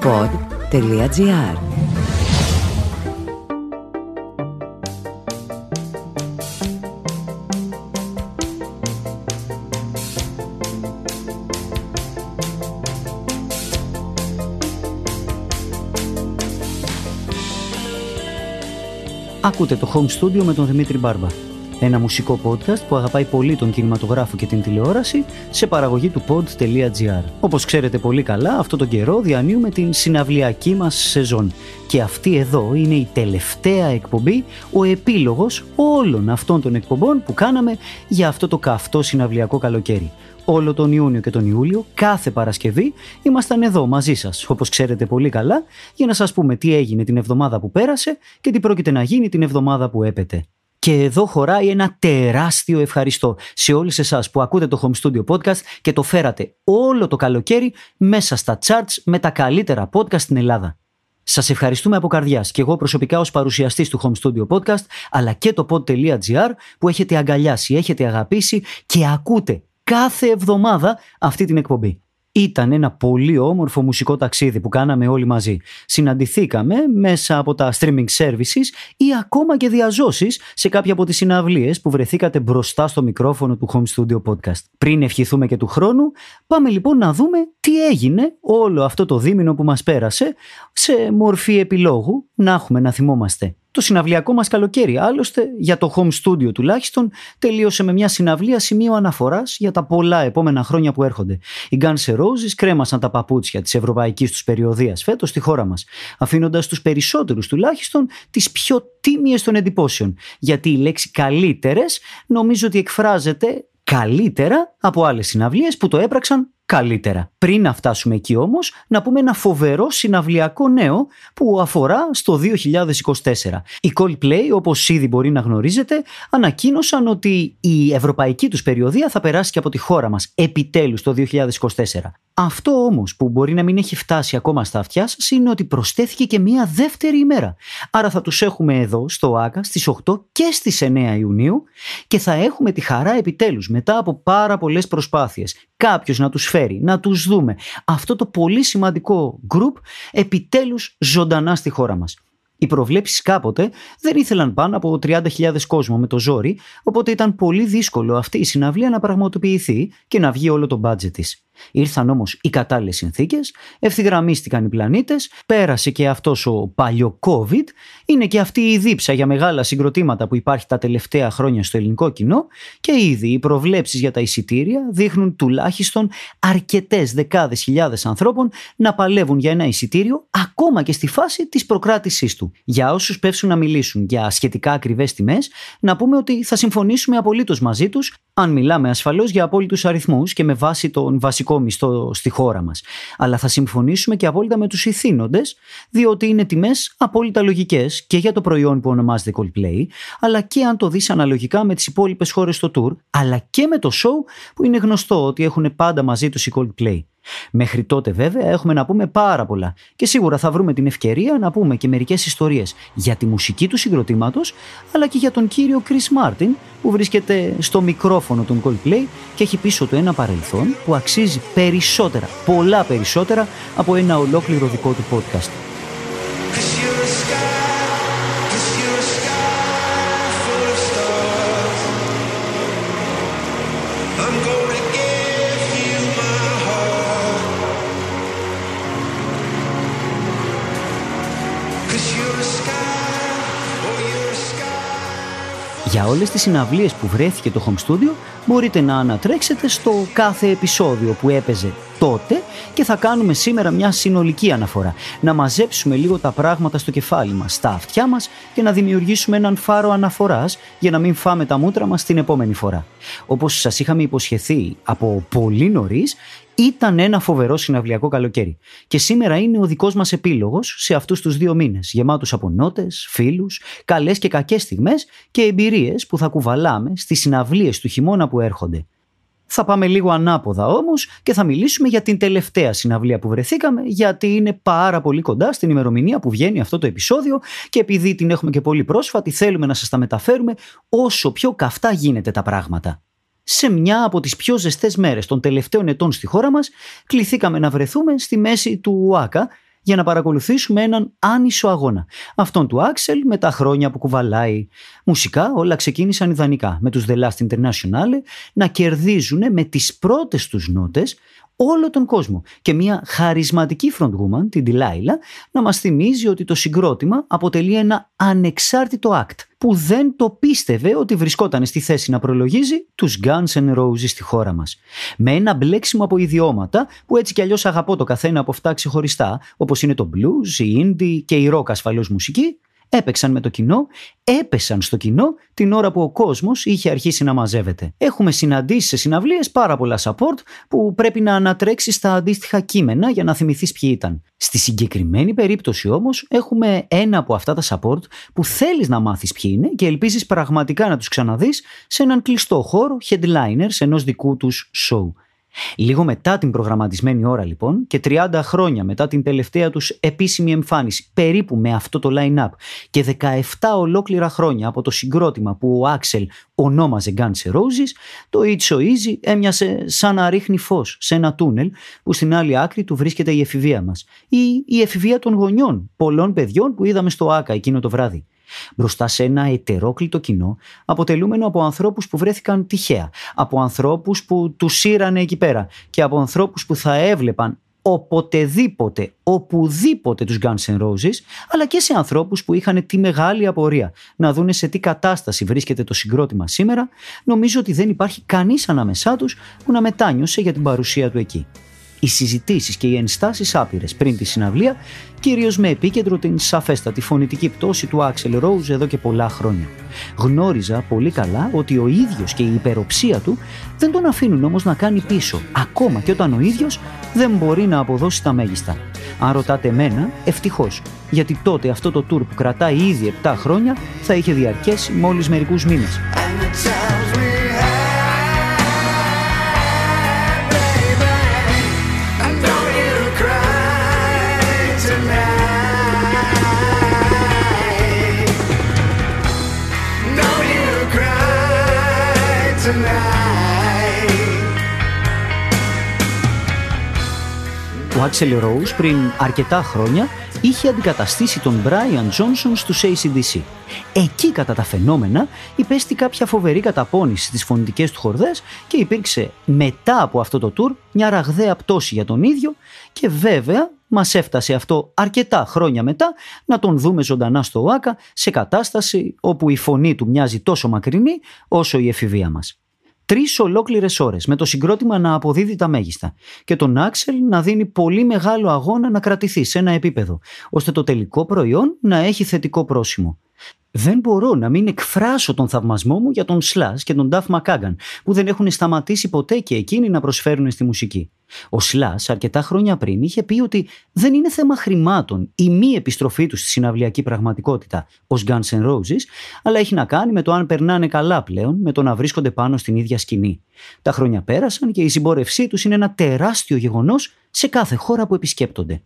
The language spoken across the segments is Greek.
pod.gr Ακούτε το Home Studio με τον Δημήτρη Μπάρμπα. Ένα μουσικό podcast που αγαπάει πολύ τον κινηματογράφο και την τηλεόραση σε παραγωγή του pod.gr. Όπως ξέρετε πολύ καλά, αυτό τον καιρό διανύουμε την συναυλιακή μας σεζόν. Και αυτή εδώ είναι η τελευταία εκπομπή, ο επίλογος όλων αυτών των εκπομπών που κάναμε για αυτό το καυτό συναυλιακό καλοκαίρι όλο τον Ιούνιο και τον Ιούλιο, κάθε Παρασκευή, ήμασταν εδώ μαζί σας, όπως ξέρετε πολύ καλά, για να σας πούμε τι έγινε την εβδομάδα που πέρασε και τι πρόκειται να γίνει την εβδομάδα που έπεται. Και εδώ χωράει ένα τεράστιο ευχαριστώ σε όλους εσάς που ακούτε το Home Studio Podcast και το φέρατε όλο το καλοκαίρι μέσα στα charts με τα καλύτερα podcast στην Ελλάδα. Σας ευχαριστούμε από καρδιάς και εγώ προσωπικά ως παρουσιαστής του Home Studio Podcast αλλά και το pod.gr που έχετε αγκαλιάσει, έχετε αγαπήσει και ακούτε κάθε εβδομάδα αυτή την εκπομπή. Ήταν ένα πολύ όμορφο μουσικό ταξίδι που κάναμε όλοι μαζί. Συναντηθήκαμε μέσα από τα streaming services ή ακόμα και διαζώσεις σε κάποια από τις συναυλίες που βρεθήκατε μπροστά στο μικρόφωνο του Home Studio Podcast. Πριν ευχηθούμε και του χρόνου, πάμε λοιπόν να δούμε τι έγινε όλο αυτό το δίμηνο που μας πέρασε σε μορφή επιλόγου να έχουμε να θυμόμαστε το συναυλιακό μας καλοκαίρι. Άλλωστε, για το home studio τουλάχιστον, τελείωσε με μια συναυλία σημείο αναφοράς για τα πολλά επόμενα χρόνια που έρχονται. Οι Guns N' Roses κρέμασαν τα παπούτσια της ευρωπαϊκής τους περιοδίας φέτος στη χώρα μας, αφήνοντας τους περισσότερους τουλάχιστον τις πιο τίμιες των εντυπώσεων. Γιατί η λέξη καλύτερες νομίζω ότι εκφράζεται καλύτερα από άλλες συναυλίες που το έπραξαν καλύτερα. Πριν να φτάσουμε εκεί όμως, να πούμε ένα φοβερό συναυλιακό νέο που αφορά στο 2024. Οι Coldplay, όπως ήδη μπορεί να γνωρίζετε, ανακοίνωσαν ότι η ευρωπαϊκή τους περιοδία θα περάσει και από τη χώρα μας, επιτέλους το 2024. Αυτό όμως που μπορεί να μην έχει φτάσει ακόμα στα αυτιά σας είναι ότι προσθέθηκε και μία δεύτερη ημέρα. Άρα θα τους έχουμε εδώ στο ΆΚΑ στις 8 και στις 9 Ιουνίου και θα έχουμε τη χαρά επιτέλους μετά από πάρα πολλές προσπάθειες κάποιος να τους φέρει, να τους δούμε αυτό το πολύ σημαντικό group επιτέλους ζωντανά στη χώρα μας. Οι προβλέψεις κάποτε δεν ήθελαν πάνω από 30.000 κόσμο με το ζόρι, οπότε ήταν πολύ δύσκολο αυτή η συναυλία να πραγματοποιηθεί και να βγει όλο το budget της. Ήρθαν όμως οι κατάλληλες συνθήκες, ευθυγραμμίστηκαν οι πλανήτες, πέρασε και αυτός ο παλιό COVID, είναι και αυτή η δίψα για μεγάλα συγκροτήματα που υπάρχει τα τελευταία χρόνια στο ελληνικό κοινό και ήδη οι προβλέψεις για τα εισιτήρια δείχνουν τουλάχιστον αρκετές δεκάδες χιλιάδες ανθρώπων να παλεύουν για ένα εισιτήριο ακόμα και στη φάση της προκράτησής του. Για όσους πέφτουν να μιλήσουν για σχετικά ακριβές τιμές, να πούμε ότι θα συμφωνήσουμε απολύτως μαζί τους αν μιλάμε ασφαλώς για απόλυτους αριθμούς και με βάση τον βασικό μισθό στη χώρα μας. Αλλά θα συμφωνήσουμε και απόλυτα με τους ηθήνοντες, διότι είναι τιμές απόλυτα λογικές και για το προϊόν που ονομάζεται Coldplay, αλλά και αν το δεις αναλογικά με τις υπόλοιπες χώρες στο tour, αλλά και με το show που είναι γνωστό ότι έχουν πάντα μαζί τους οι Coldplay. Μέχρι τότε βέβαια έχουμε να πούμε πάρα πολλά και σίγουρα θα βρούμε την ευκαιρία να πούμε και μερικές ιστορίες για τη μουσική του συγκροτήματος αλλά και για τον κύριο Chris Martin που βρίσκεται στο μικρόφωνο των Coldplay και έχει πίσω του ένα παρελθόν που αξίζει περισσότερα, πολλά περισσότερα από ένα ολόκληρο δικό του podcast. Για όλες τις συναυλίες που βρέθηκε το Home Studio μπορείτε να ανατρέξετε στο κάθε επεισόδιο που έπαιζε τότε και θα κάνουμε σήμερα μια συνολική αναφορά. Να μαζέψουμε λίγο τα πράγματα στο κεφάλι μας, στα αυτιά μας και να δημιουργήσουμε έναν φάρο αναφοράς για να μην φάμε τα μούτρα μας την επόμενη φορά. Όπως σας είχαμε υποσχεθεί από πολύ νωρίς, ήταν ένα φοβερό συναυλιακό καλοκαίρι. Και σήμερα είναι ο δικός μας επίλογος σε αυτούς τους δύο μήνες, γεμάτου από νότες, φίλους, καλές και κακές στιγμές και εμπειρίες που θα κουβαλάμε στις συναυλίες του χειμώνα που έρχονται. Θα πάμε λίγο ανάποδα όμως και θα μιλήσουμε για την τελευταία συναυλία που βρεθήκαμε, γιατί είναι πάρα πολύ κοντά στην ημερομηνία που βγαίνει αυτό το επεισόδιο και επειδή την έχουμε και πολύ πρόσφατη, θέλουμε να σας τα μεταφέρουμε όσο πιο καυτά γίνεται τα πράγματα. Σε μια από τις πιο ζεστές μέρες των τελευταίων ετών στη χώρα μας, κληθήκαμε να βρεθούμε στη μέση του ΟΑΚΑ για να παρακολουθήσουμε έναν άνισο αγώνα. Αυτόν του Άξελ με τα χρόνια που κουβαλάει. Μουσικά όλα ξεκίνησαν ιδανικά με τους The Last International να κερδίζουν με τις πρώτες τους νότες όλο τον κόσμο και μια χαρισματική frontwoman, την Delilah, να μας θυμίζει ότι το συγκρότημα αποτελεί ένα ανεξάρτητο act που δεν το πίστευε ότι βρισκόταν στη θέση να προλογίζει τους Guns N' Roses στη χώρα μας. Με ένα μπλέξιμο από ιδιώματα που έτσι κι αλλιώς αγαπώ το καθένα από αυτά ξεχωριστά, όπως είναι το blues, η indie και η rock ασφαλώς μουσική, έπαιξαν με το κοινό, έπεσαν στο κοινό την ώρα που ο κόσμος είχε αρχίσει να μαζεύεται. Έχουμε συναντήσεις σε συναυλίες πάρα πολλά support που πρέπει να ανατρέξεις στα αντίστοιχα κείμενα για να θυμηθείς ποιοι ήταν. Στη συγκεκριμένη περίπτωση όμως έχουμε ένα από αυτά τα support που θέλεις να μάθεις ποιοι είναι και ελπίζεις πραγματικά να τους ξαναδείς σε έναν κλειστό χώρο headliners ενός δικού τους show. Λίγο μετά την προγραμματισμένη ώρα λοιπόν και 30 χρόνια μετά την τελευταία τους επίσημη εμφάνιση περίπου με αυτό το line-up και 17 ολόκληρα χρόνια από το συγκρότημα που ο Άξελ ονόμαζε Guns N' Roses το It's So Easy έμοιασε σαν να ρίχνει φως σε ένα τούνελ που στην άλλη άκρη του βρίσκεται η εφηβεία μας. Ή η εφηβεία των γονιών πολλών παιδιών που είδαμε στο Άκα εκείνο το βράδυ μπροστά σε ένα ετερόκλητο κοινό αποτελούμενο από ανθρώπους που βρέθηκαν τυχαία, από ανθρώπους που τους σύρανε εκεί πέρα και από ανθρώπους που θα έβλεπαν οποτεδήποτε, οπουδήποτε τους Guns N' Roses, αλλά και σε ανθρώπους που είχαν τη μεγάλη απορία. Να δούνε σε τι κατάσταση βρίσκεται το συγκρότημα σήμερα, νομίζω ότι δεν υπάρχει κανείς ανάμεσά τους που να μετάνιωσε για την παρουσία του εκεί οι συζητήσεις και οι ενστάσεις άπειρες πριν τη συναυλία, κυρίως με επίκεντρο την σαφέστατη φωνητική πτώση του Άξελ Ρόουζ εδώ και πολλά χρόνια. Γνώριζα πολύ καλά ότι ο ίδιος και η υπεροψία του δεν τον αφήνουν όμως να κάνει πίσω, ακόμα και όταν ο ίδιος δεν μπορεί να αποδώσει τα μέγιστα. Αν ρωτάτε εμένα, ευτυχώς, γιατί τότε αυτό το tour που κρατάει ήδη 7 χρόνια θα είχε διαρκέσει μόλις μερικούς μήνες. Ο Άξελ Rose πριν αρκετά χρόνια είχε αντικαταστήσει τον Brian Johnson στους ACDC. Εκεί κατά τα φαινόμενα υπέστη κάποια φοβερή καταπώνηση στις φωνητικές του χορδές και υπήρξε μετά από αυτό το tour μια ραγδαία πτώση για τον ίδιο και βέβαια μας έφτασε αυτό αρκετά χρόνια μετά να τον δούμε ζωντανά στο ΟΑΚΑ σε κατάσταση όπου η φωνή του μοιάζει τόσο μακρινή όσο η εφηβεία μας. Τρεις ολόκληρες ώρες με το συγκρότημα να αποδίδει τα μέγιστα και τον Άξελ να δίνει πολύ μεγάλο αγώνα να κρατηθεί σε ένα επίπεδο, ώστε το τελικό προϊόν να έχει θετικό πρόσημο. Δεν μπορώ να μην εκφράσω τον θαυμασμό μου για τον Σλάς και τον Νταφ Μακάγκαν, που δεν έχουν σταματήσει ποτέ και εκείνοι να προσφέρουν στη μουσική. Ο Σλάς, αρκετά χρόνια πριν, είχε πει ότι δεν είναι θέμα χρημάτων η μη επιστροφή του στη συναυλιακή πραγματικότητα ως Guns N' Roses, αλλά έχει να κάνει με το αν περνάνε καλά πλέον με το να βρίσκονται πάνω στην ίδια σκηνή. Τα χρόνια πέρασαν και η συμπόρευσή τους είναι ένα τεράστιο γεγονός σε κάθε χώρα που επισκέπτονται.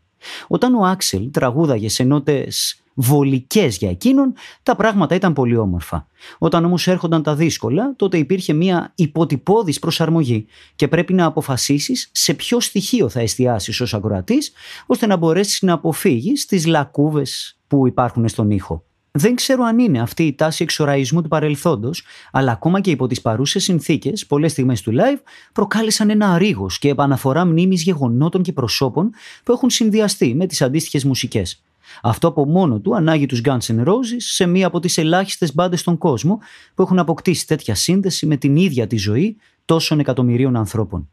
Όταν ο Άξελ τραγούδαγε σε νότες βολικές για εκείνον, τα πράγματα ήταν πολύ όμορφα. Όταν όμως έρχονταν τα δύσκολα, τότε υπήρχε μια υποτυπώδης προσαρμογή και πρέπει να αποφασίσεις σε ποιο στοιχείο θα εστιάσεις ως ακροατής, ώστε να μπορέσεις να αποφύγεις τις λακκούβες που υπάρχουν στον ήχο. Δεν ξέρω αν είναι αυτή η τάση εξοραϊσμού του παρελθόντος, αλλά ακόμα και υπό τις παρούσες συνθήκες, πολλές στιγμές του live προκάλεσαν ένα ρίγο και επαναφορά μνήμης γεγονότων και προσώπων που έχουν συνδυαστεί με τις αντίστοιχες μουσικές. Αυτό από μόνο του ανάγει τους Guns N' Roses σε μία από τις ελάχιστες μπάντες στον κόσμο που έχουν αποκτήσει τέτοια σύνδεση με την ίδια τη ζωή τόσων εκατομμυρίων ανθρώπων.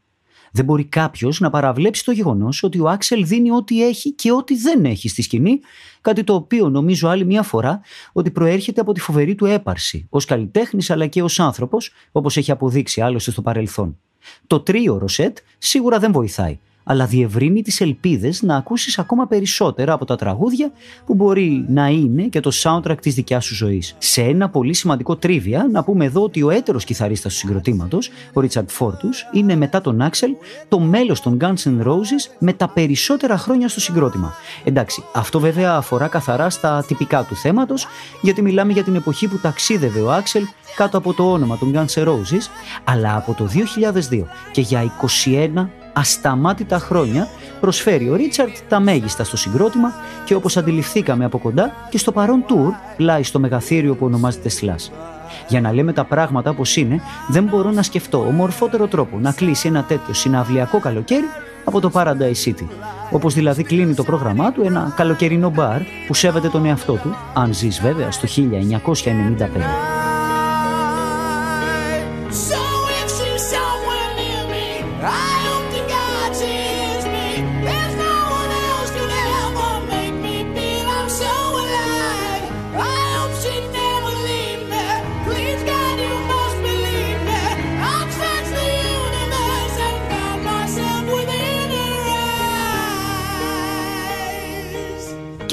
Δεν μπορεί κάποιος να παραβλέψει το γεγονός ότι ο Άξελ δίνει ό,τι έχει και ό,τι δεν έχει στη σκηνή, κάτι το οποίο νομίζω άλλη μια φορά ότι προέρχεται από τη φοβερή του έπαρση, ως καλλιτέχνης αλλά και ως άνθρωπος, όπως έχει αποδείξει άλλωστε στο παρελθόν. Το τρίωρο σετ σίγουρα δεν βοηθάει αλλά διευρύνει τις ελπίδες να ακούσεις ακόμα περισσότερα από τα τραγούδια που μπορεί να είναι και το soundtrack της δικιάς σου ζωής. Σε ένα πολύ σημαντικό τρίβια να πούμε εδώ ότι ο έτερος κιθαρίστας του συγκροτήματος, ο Ρίτσαρντ Φόρτους, είναι μετά τον Άξελ το μέλος των Guns N' Roses με τα περισσότερα χρόνια στο συγκρότημα. Εντάξει, αυτό βέβαια αφορά καθαρά στα τυπικά του θέματος, γιατί μιλάμε για την εποχή που ταξίδευε ο Άξελ κάτω από το όνομα των Guns N' Roses, αλλά από το 2002 και για 21 ασταμάτητα χρόνια προσφέρει ο Ρίτσαρτ τα μέγιστα στο συγκρότημα και όπως αντιληφθήκαμε από κοντά και στο παρόν tour πλάι στο μεγαθύριο που ονομάζεται Slash. Για να λέμε τα πράγματα όπως είναι, δεν μπορώ να σκεφτώ ομορφότερο τρόπο να κλείσει ένα τέτοιο συναυλιακό καλοκαίρι από το Paradise City. Όπως δηλαδή κλείνει το πρόγραμμά του ένα καλοκαιρινό μπαρ που σέβεται τον εαυτό του, αν ζεις βέβαια στο 1995.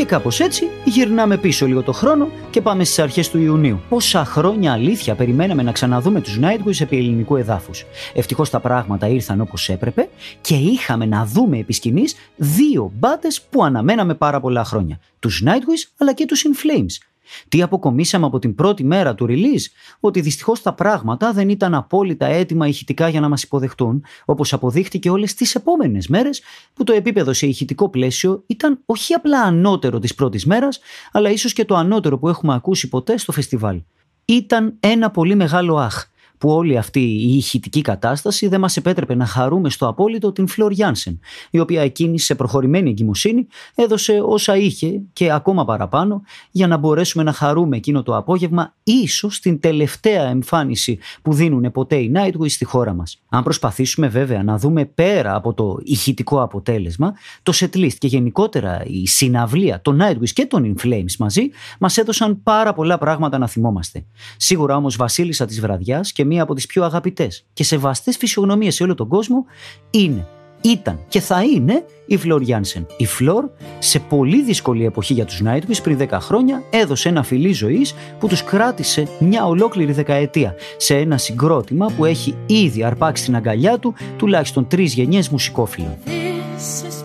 Κάπως έτσι γυρνάμε πίσω λίγο το χρόνο και πάμε στις αρχές του Ιουνίου. Πόσα χρόνια αλήθεια περιμέναμε να ξαναδούμε τους Nightwish επί ελληνικού εδάφους. Ευτυχώς τα πράγματα ήρθαν όπως έπρεπε και είχαμε να δούμε επί σκηνής δύο μπάτες που αναμέναμε πάρα πολλά χρόνια. Τους Nightwish αλλά και τους In Flames τι αποκομίσαμε από την πρώτη μέρα του release, ότι δυστυχώς τα πράγματα δεν ήταν απόλυτα έτοιμα ηχητικά για να μας υποδεχτούν, όπως αποδείχτηκε όλες τις επόμενες μέρες, που το επίπεδο σε ηχητικό πλαίσιο ήταν όχι απλά ανώτερο της πρώτης μέρας, αλλά ίσως και το ανώτερο που έχουμε ακούσει ποτέ στο φεστιβάλ. Ήταν ένα πολύ μεγάλο αχ που όλη αυτή η ηχητική κατάσταση δεν μας επέτρεπε να χαρούμε στο απόλυτο την Φλόρ Γιάνσεν, η οποία εκείνη σε προχωρημένη εγκυμοσύνη έδωσε όσα είχε και ακόμα παραπάνω για να μπορέσουμε να χαρούμε εκείνο το απόγευμα ίσως την τελευταία εμφάνιση που δίνουν ποτέ οι Nightwish στη χώρα μας. Αν προσπαθήσουμε βέβαια να δούμε πέρα από το ηχητικό αποτέλεσμα, το setlist και γενικότερα η συναυλία των Nightwish και των In Flames μαζί μας έδωσαν πάρα πολλά πράγματα να θυμόμαστε. Σίγουρα όμως βασίλισσα της βραδιάς και μία από τις πιο αγαπητές και σεβαστές φυσιογνωμίες σε όλο τον κόσμο είναι, ήταν και θα είναι η Φλόρ Γιάνσεν. Η Φλόρ σε πολύ δύσκολη εποχή για τους Nightwish πριν 10 χρόνια έδωσε ένα φιλί ζωής που τους κράτησε μια ολόκληρη δεκαετία σε ένα συγκρότημα που έχει ήδη αρπάξει την αγκαλιά του τουλάχιστον τρεις γενιές μουσικόφιλων. Στις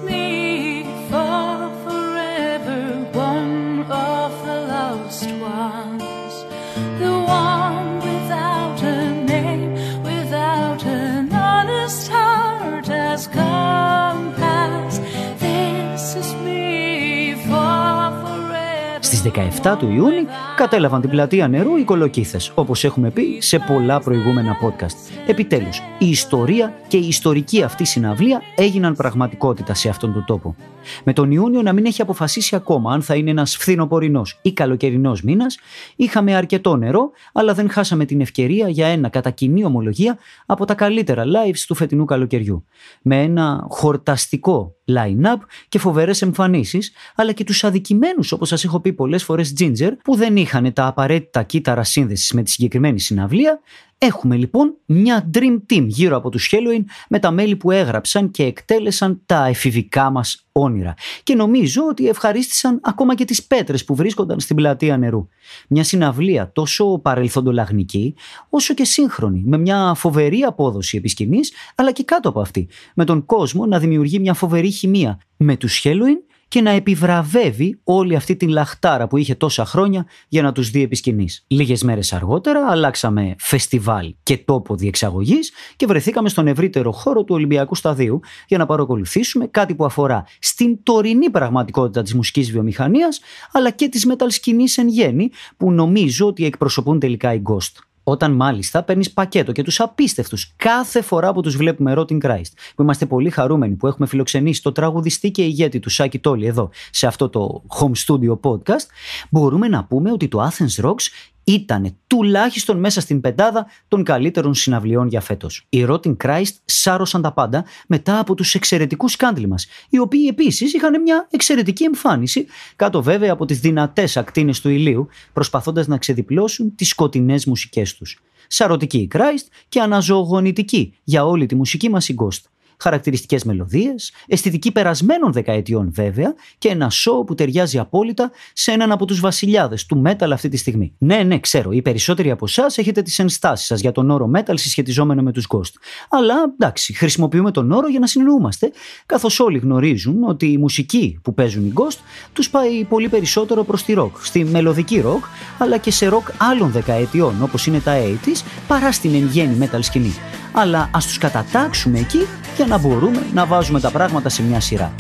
17 του Ιούνιου κατέλαβαν την πλατεία νερού οι κολοκύθες, όπως έχουμε πει σε πολλά προηγούμενα podcast. Επιτέλους, η ιστορία και η ιστορική αυτή συναυλία έγιναν πραγματικότητα σε αυτόν τον τόπο. Με τον Ιούνιο να μην έχει αποφασίσει ακόμα αν θα είναι ένας φθινοπορεινός ή καλοκαιρινός μήνας, είχαμε αρκετό νερό, αλλά δεν χάσαμε την ευκαιρία για ένα κατά κοινή ομολογία από τα καλύτερα lives του φετινού καλοκαιριού. Με ένα χορταστικό line-up και φοβερές εμφανίσεις, αλλά και τους αδικημένους, όπως σας έχω πει πολλές φορές, Ginger, που δεν είχαν τα απαραίτητα κύτταρα σύνδεσης με τη συγκεκριμένη συναυλία, Έχουμε λοιπόν μια dream team γύρω από τους Halloween με τα μέλη που έγραψαν και εκτέλεσαν τα εφηβικά μας όνειρα. Και νομίζω ότι ευχαρίστησαν ακόμα και τις πέτρες που βρίσκονταν στην πλατεία νερού. Μια συναυλία τόσο παρελθοντολαγνική όσο και σύγχρονη, με μια φοβερή απόδοση επισκηνής αλλά και κάτω από αυτή, με τον κόσμο να δημιουργεί μια φοβερή χημεία με τους Halloween και να επιβραβεύει όλη αυτή την λαχτάρα που είχε τόσα χρόνια για να τους δει επί σκηνής. Λίγες μέρες αργότερα αλλάξαμε φεστιβάλ και τόπο διεξαγωγής και βρεθήκαμε στον ευρύτερο χώρο του Ολυμπιακού Σταδίου για να παρακολουθήσουμε κάτι που αφορά στην τωρινή πραγματικότητα της μουσικής βιομηχανίας αλλά και της metal σκηνής εν γέννη που νομίζω ότι εκπροσωπούν τελικά οι Ghost. Όταν μάλιστα παίρνεις πακέτο και τους απίστευτους κάθε φορά που τους βλέπουμε Rotting Christ, που είμαστε πολύ χαρούμενοι που έχουμε φιλοξενήσει το τραγουδιστή και ηγέτη του Σάκη Τόλι εδώ σε αυτό το home studio podcast, μπορούμε να πούμε ότι το Athens Rocks ήταν τουλάχιστον μέσα στην πεντάδα των καλύτερων συναυλιών για φέτος. Οι Rotting Christ σάρωσαν τα πάντα μετά από τους εξαιρετικούς σκάντλοι μας, οι οποίοι επίσης είχαν μια εξαιρετική εμφάνιση, κάτω βέβαια από τις δυνατές ακτίνες του ηλίου, προσπαθώντας να ξεδιπλώσουν τις σκοτεινές μουσικές τους. Σαρωτική η Christ και αναζωογονητική για όλη τη μουσική μας η Ghost χαρακτηριστικές μελωδίες, αισθητική περασμένων δεκαετιών βέβαια και ένα σοου που ταιριάζει απόλυτα σε έναν από τους βασιλιάδες του metal αυτή τη στιγμή. Ναι, ναι, ξέρω, οι περισσότεροι από εσάς έχετε τις ενστάσεις σας για τον όρο metal συσχετιζόμενο με τους Ghost. Αλλά εντάξει, χρησιμοποιούμε τον όρο για να συνεννοούμαστε, καθώς όλοι γνωρίζουν ότι η μουσική που παίζουν οι Ghost τους πάει πολύ περισσότερο προς τη rock, στη μελωδική rock, αλλά και σε rock άλλων δεκαετιών όπως είναι τα 80s, παρά στην εν γέννη metal σκηνή. Αλλά ας τους κατατάξουμε εκεί για να να μπορούμε να βάζουμε τα πράγματα σε μια σειρά.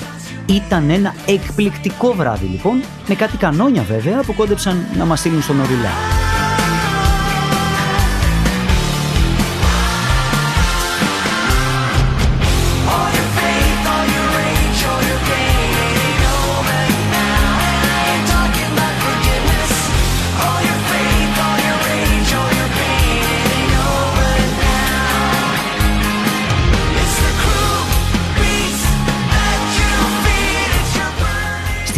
Ήταν ένα εκπληκτικό βράδυ λοιπόν, με κάτι κανόνια βέβαια που κόντεψαν να μας στείλουν στον οριλά.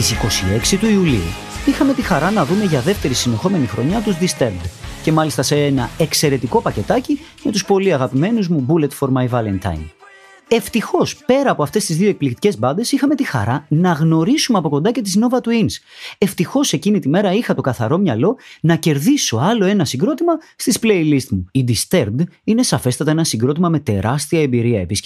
Στις 26 του Ιουλίου είχαμε τη χαρά να δούμε για δεύτερη συνεχόμενη χρονιά τους Disturbed και μάλιστα σε ένα εξαιρετικό πακετάκι με τους πολύ αγαπημένους μου Bullet for My Valentine. Ευτυχώς, πέρα από αυτές τις δύο εκπληκτικές μπάντες, είχαμε τη χαρά να γνωρίσουμε από κοντά και τις Nova Twins. Ευτυχώς εκείνη τη μέρα είχα το καθαρό μυαλό να κερδίσω άλλο ένα συγκρότημα στις playlist μου. Η Disturbed είναι σαφέστατα ένα συγκρότημα με τεράστια εμπειρία επί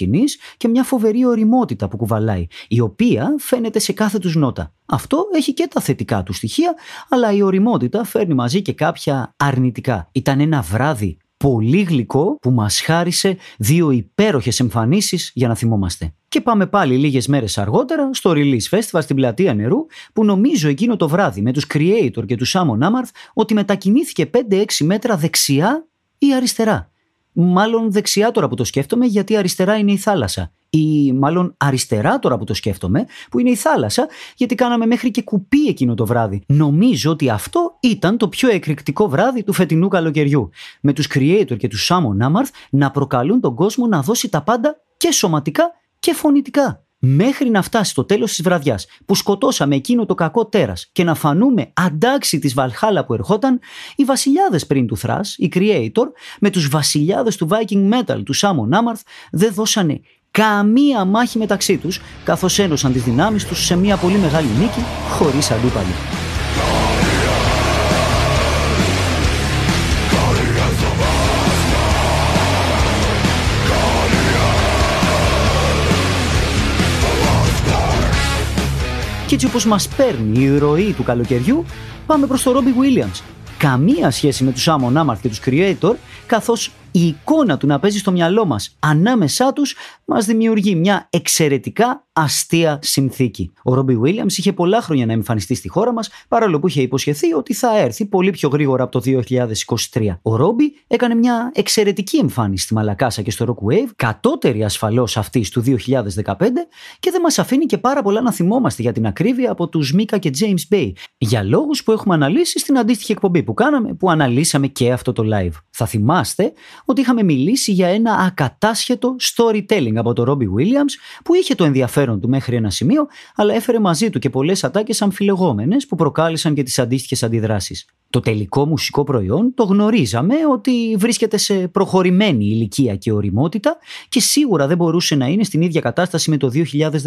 και μια φοβερή οριμότητα που κουβαλάει, η οποία φαίνεται σε κάθε τους νότα. Αυτό έχει και τα θετικά του στοιχεία, αλλά η οριμότητα φέρνει μαζί και κάποια αρνητικά. Ήταν ένα βράδυ πολύ γλυκό που μας χάρισε δύο υπέροχες εμφανίσεις για να θυμόμαστε. Και πάμε πάλι λίγες μέρες αργότερα στο Release Festival στην πλατεία νερού που νομίζω εκείνο το βράδυ με τους Creator και τους Amon Amarth ότι μετακινήθηκε 5-6 μέτρα δεξιά ή αριστερά. Μάλλον δεξιά τώρα που το σκέφτομαι γιατί αριστερά είναι η θάλασσα ή μάλλον αριστερά τώρα που το σκέφτομαι, που είναι η θάλασσα, γιατί κάναμε μέχρι και κουπί εκείνο το βράδυ. Νομίζω ότι αυτό ήταν το πιο εκρηκτικό βράδυ του φετινού καλοκαιριού. Με τους Creator και τους Samon Amarth να προκαλούν τον κόσμο να δώσει τα πάντα και σωματικά και φωνητικά. Μέχρι να φτάσει το τέλος της βραδιάς που σκοτώσαμε εκείνο το κακό τέρας και να φανούμε αντάξει της Βαλχάλα που ερχόταν, οι βασιλιάδες πριν του Θρά, οι Creator, με τους βασιλιάδες του Viking Metal, του Samon Amarth, δεν δώσανε καμία μάχη μεταξύ τους, καθώς ένωσαν τις δυνάμεις τους σε μια πολύ μεγάλη νίκη χωρίς αντίπαλοι. Και έτσι όπως μας παίρνει η ροή του καλοκαιριού, πάμε προς το Ρόμπι Williams. Καμία σχέση με τους Amon Amarth και τους Creator, καθώς η εικόνα του να παίζει στο μυαλό μας ανάμεσά τους μας δημιουργεί μια εξαιρετικά αστεία συνθήκη. Ο Ρόμπι Βίλιαμς είχε πολλά χρόνια να εμφανιστεί στη χώρα μας παρόλο που είχε υποσχεθεί ότι θα έρθει πολύ πιο γρήγορα από το 2023. Ο Ρόμπι έκανε μια εξαιρετική εμφάνιση στη Μαλακάσα και στο Rock Wave, κατώτερη ασφαλώς αυτής του 2015 και δεν μας αφήνει και πάρα πολλά να θυμόμαστε για την ακρίβεια από τους Μίκα και James Bay για λόγους που έχουμε αναλύσει στην αντίστοιχη εκπομπή που κάναμε που αναλύσαμε και αυτό το live. Θα θυμάστε ότι είχαμε μιλήσει για ένα ακατάσχετο storytelling από τον Ρόμπι Williams που είχε το ενδιαφέρον του μέχρι ένα σημείο, αλλά έφερε μαζί του και πολλές ατάκες αμφιλεγόμενες που προκάλεσαν και τις αντίστοιχες αντιδράσεις. Το τελικό μουσικό προϊόν το γνωρίζαμε ότι βρίσκεται σε προχωρημένη ηλικία και οριμότητα και σίγουρα δεν μπορούσε να είναι στην ίδια κατάσταση με το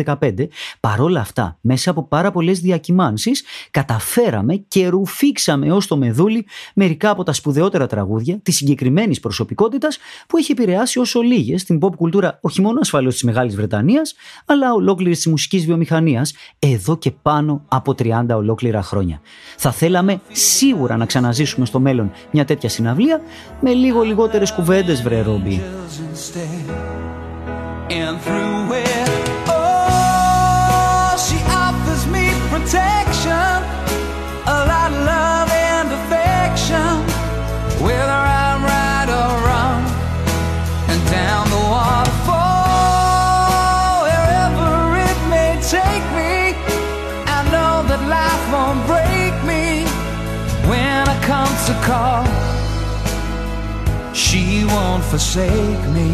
2015. Παρόλα αυτά, μέσα από πάρα πολλές διακυμάνσεις, καταφέραμε και ρουφήξαμε ως το μεδούλι μερικά από τα σπουδαιότερα τραγούδια της συγκεκριμένης προσωπικότητας που έχει επηρεάσει όσο λίγες την pop κουλτούρα όχι μόνο ασφαλώς της Μεγάλης Βρετανίας, αλλά ολόκληρης της μουσικής βιομηχανίας εδώ και πάνω από 30 ολόκληρα χρόνια. Θα θέλαμε σίγουρα να ξαναζήσουμε στο μέλλον μια τέτοια συναυλία με λίγο λιγότερες κουβέντες βρε Ρόμπι. call. Forsake me.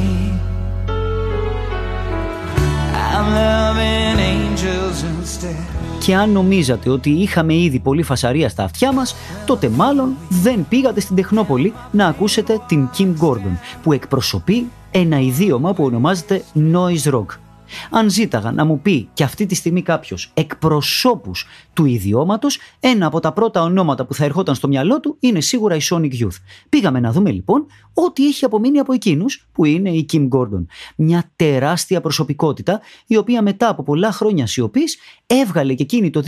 I'm loving angels instead. Και αν νομίζατε ότι είχαμε ήδη πολύ φασαρία στα αυτιά μας, τότε μάλλον δεν πήγατε στην Τεχνόπολη να ακούσετε την Kim Gordon, που εκπροσωπεί ένα ιδίωμα που ονομάζεται Noise Rock. Αν ζήταγα να μου πει και αυτή τη στιγμή κάποιος εκπροσώπους του ιδιώματος, ένα από τα πρώτα ονόματα που θα ερχόταν στο μυαλό του είναι σίγουρα η Sonic Youth. Πήγαμε να δούμε λοιπόν ό,τι έχει απομείνει από εκείνους, που είναι η Kim Gordon. Μια τεράστια προσωπικότητα, η οποία μετά από πολλά χρόνια σιωπής έβγαλε και εκείνη το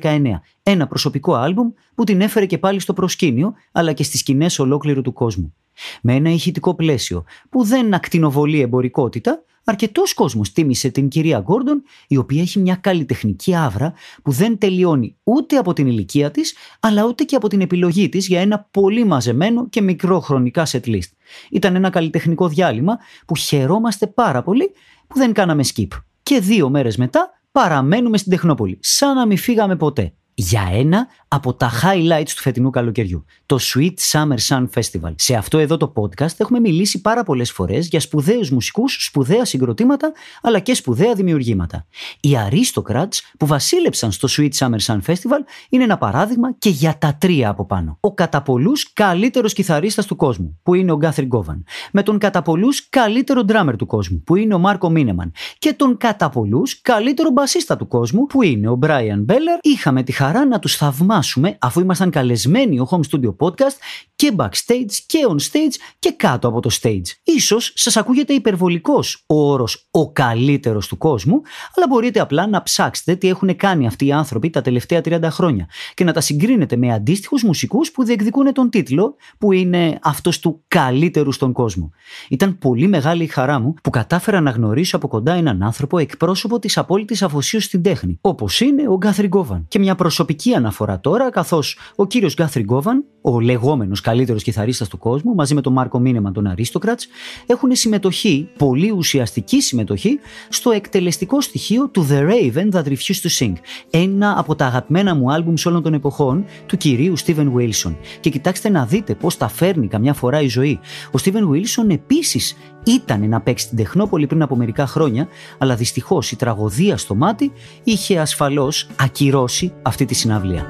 2019 ένα προσωπικό άλμπουμ που την έφερε και πάλι στο προσκήνιο, αλλά και στις σκηνές ολόκληρου του κόσμου. Με ένα ηχητικό πλαίσιο που δεν ακτινοβολεί εμπορικότητα, αρκετός κόσμος τίμησε την κυρία Γκόρντον, η οποία έχει μια καλλιτεχνική άβρα που δεν τελειώνει ούτε από την ηλικία της, αλλά ούτε και από την επιλογή της για ένα πολύ μαζεμένο και μικρό χρονικά set list. Ήταν ένα καλλιτεχνικό διάλειμμα που χαιρόμαστε πάρα πολύ που δεν κάναμε skip. Και δύο μέρες μετά παραμένουμε στην Τεχνόπολη, σαν να μην φύγαμε ποτέ για ένα από τα highlights του φετινού καλοκαιριού, το Sweet Summer Sun Festival. Σε αυτό εδώ το podcast έχουμε μιλήσει πάρα πολλές φορές για σπουδαίους μουσικούς, σπουδαία συγκροτήματα, αλλά και σπουδαία δημιουργήματα. Οι Aristocrats που βασίλεψαν στο Sweet Summer Sun Festival είναι ένα παράδειγμα και για τα τρία από πάνω. Ο κατά πολλούς καλύτερος κιθαρίστας του κόσμου, που είναι ο Γκάθρι Γκόβαν, με τον κατά πολλούς καλύτερο drummer του κόσμου, που είναι ο Μάρκο Μίνεμαν, και τον κατά πολλούς καλύτερο μπασίστα του κόσμου, που είναι ο Brian Beller, είχαμε τη χαρά να τους θαυμάσουμε αφού ήμασταν καλεσμένοι ο Home Studio Podcast και backstage και on stage και κάτω από το stage. Ίσως σας ακούγεται υπερβολικός ο όρος «ο καλύτερος του κόσμου», αλλά μπορείτε απλά να ψάξετε τι έχουν κάνει αυτοί οι άνθρωποι τα τελευταία 30 χρόνια και να τα συγκρίνετε με αντίστοιχους μουσικούς που διεκδικούν τον τίτλο που είναι αυτός του καλύτερους στον κόσμο. Ήταν πολύ μεγάλη η χαρά μου που κατάφερα να γνωρίσω από κοντά έναν άνθρωπο εκπρόσωπο της απόλυτης αφοσίωσης στην τέχνη, όπως είναι ο Γκάθρι Γκόβαν. Και μια προσωπική αναφορά τώρα, καθώς ο κύριος Γκάθρι Γκόβαν, ο λεγόμενος καλύτερος κιθαρίστας του κόσμου, μαζί με τον Μάρκο Μίνεμαν των Aristocrats, έχουν συμμετοχή, πολύ ουσιαστική συμμετοχή, στο εκτελεστικό στοιχείο του The Raven That Refused to Sing. Ένα από τα αγαπημένα μου άλμπουμ σε όλων των εποχών του κυρίου Steven Wilson. Και κοιτάξτε να δείτε πώς τα φέρνει καμιά φορά η ζωή. Ο Steven Wilson επίσης ήταν να παίξει την Τεχνόπολη πριν από μερικά χρόνια, αλλά δυστυχώς η τραγωδία στο μάτι είχε ασφαλώς ακυρώσει αυτή τη συναυλία.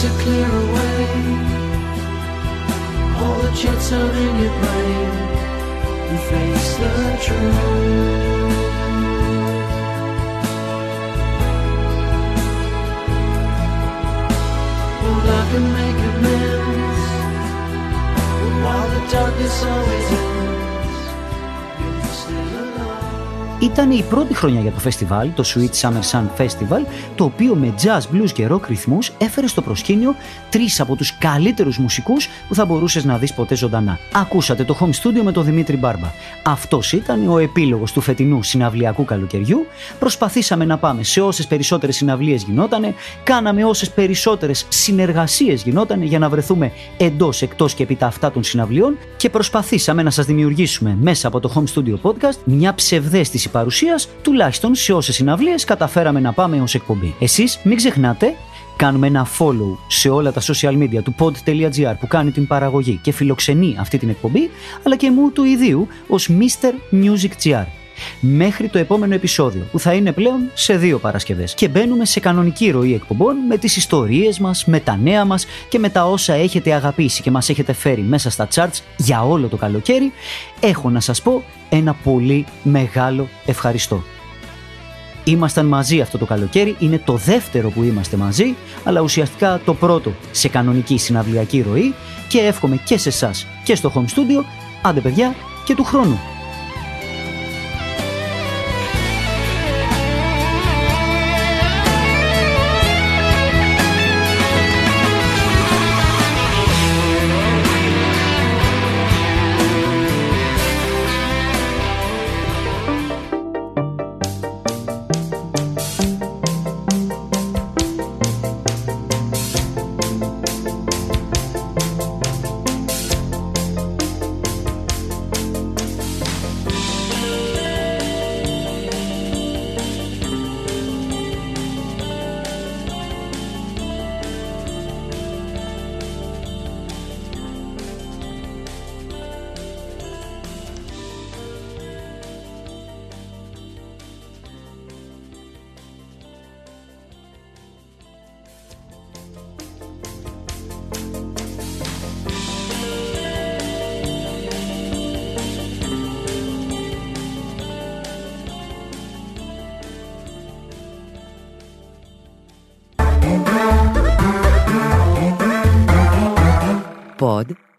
the jets out in your brain and face the truth. Well, I can make amends while the darkness always Ήταν η πρώτη χρονιά για το φεστιβάλ, το Sweet Summer Sun Festival, το οποίο με jazz, blues και rock ρυθμούς έφερε στο προσκήνιο τρεις από τους καλύτερους μουσικούς που θα μπορούσες να δεις ποτέ ζωντανά. Ακούσατε το Home Studio με τον Δημήτρη Μπάρμπα. Αυτός ήταν ο επίλογος του φετινού συναυλιακού καλοκαιριού. Προσπαθήσαμε να πάμε σε όσες περισσότερες συναυλίες γινότανε, κάναμε όσες περισσότερες συνεργασίες γινότανε για να βρεθούμε εντός, εκτός και επί τα αυτά των συναυλιών και προσπαθήσαμε να σας δημιουργήσουμε μέσα από το Home Studio Podcast μια ψευδέστηση παρουσίας, τουλάχιστον σε όσες συναυλίες καταφέραμε να πάμε ως εκπομπή. Εσείς μην ξεχνάτε κάνουμε ένα follow σε όλα τα social media του pod.gr που κάνει την παραγωγή και φιλοξενεί αυτή την εκπομπή, αλλά και μου του ιδίου ως Mr. Music GR. Μέχρι το επόμενο επεισόδιο που θα είναι πλέον σε δύο Παρασκευές και μπαίνουμε σε κανονική ροή εκπομπών με τις ιστορίες μας, με τα νέα μας και με τα όσα έχετε αγαπήσει και μας έχετε φέρει μέσα στα charts για όλο το καλοκαίρι έχω να σας πω ένα πολύ μεγάλο ευχαριστώ. Ήμασταν μαζί αυτό το καλοκαίρι, είναι το δεύτερο που είμαστε μαζί, αλλά ουσιαστικά το πρώτο σε κανονική συναυλιακή ροή και εύχομαι και σε εσάς και στο home studio, άντε παιδιά και του χρόνου.